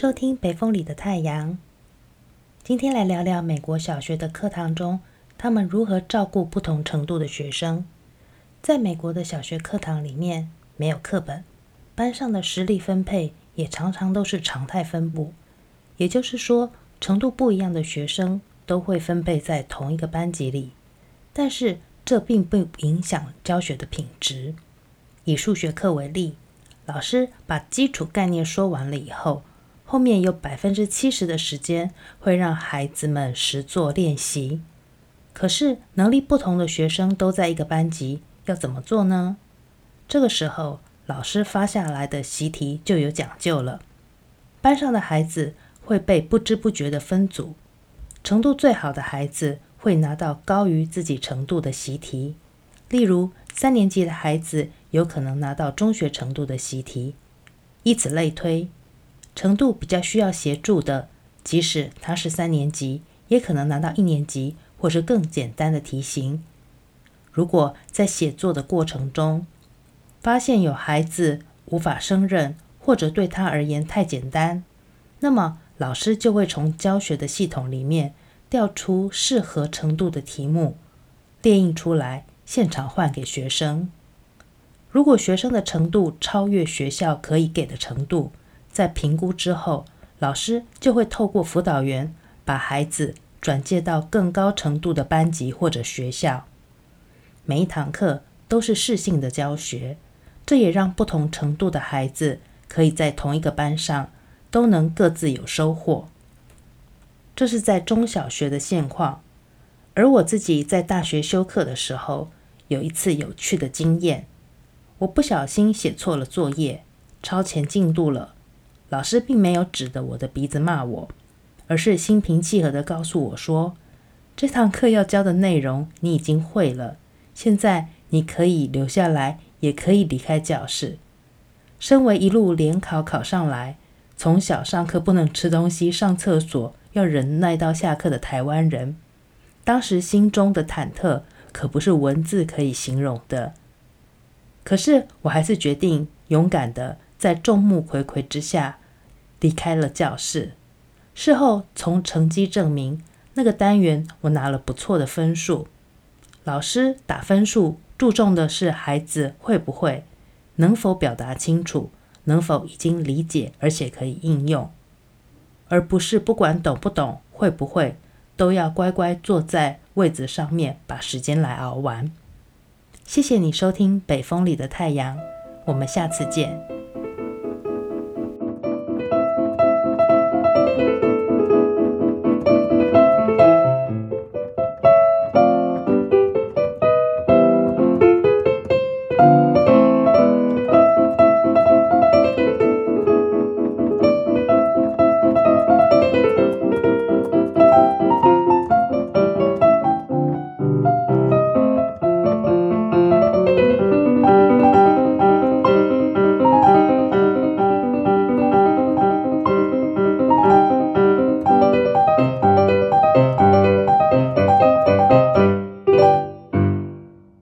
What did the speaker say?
收听《北风里的太阳》。今天来聊聊美国小学的课堂中，他们如何照顾不同程度的学生。在美国的小学课堂里面，没有课本，班上的实力分配也常常都是常态分布。也就是说，程度不一样的学生都会分配在同一个班级里，但是这并不影响教学的品质。以数学课为例，老师把基础概念说完了以后，后面有百分之七十的时间会让孩子们实做练习。可是能力不同的学生都在一个班级，要怎么做呢？这个时候，老师发下来的习题就有讲究了。班上的孩子会被不知不觉地分组，程度最好的孩子会拿到高于自己程度的习题。例如，三年级的孩子有可能拿到中学程度的习题，以此类推。程度比较需要协助的，即使他是三年级，也可能拿到一年级或是更简单的题型。如果在写作的过程中，发现有孩子无法胜任，或者对他而言太简单，那么老师就会从教学的系统里面调出适合程度的题目，列印出来，现场换给学生。如果学生的程度超越学校可以给的程度，在评估之后，老师就会透过辅导员把孩子转介到更高程度的班级或者学校。每一堂课都是适性的教学，这也让不同程度的孩子可以在同一个班上都能各自有收获。这是在中小学的现况，而我自己在大学修课的时候，有一次有趣的经验，我不小心写错了作业，超前进度了。老师并没有指着我的鼻子骂我，而是心平气和地告诉我说：“这堂课要教的内容你已经会了，现在你可以留下来，也可以离开教室。”身为一路联考考上来，从小上课不能吃东西、上厕所要忍耐到下课的台湾人，当时心中的忐忑可不是文字可以形容的。可是我还是决定勇敢地。在众目睽睽之下离开了教室。事后从成绩证明，那个单元我拿了不错的分数。老师打分数注重的是孩子会不会，能否表达清楚，能否已经理解而且可以应用，而不是不管懂不懂、会不会，都要乖乖坐在位子上面把时间来熬完。谢谢你收听《北风里的太阳》，我们下次见。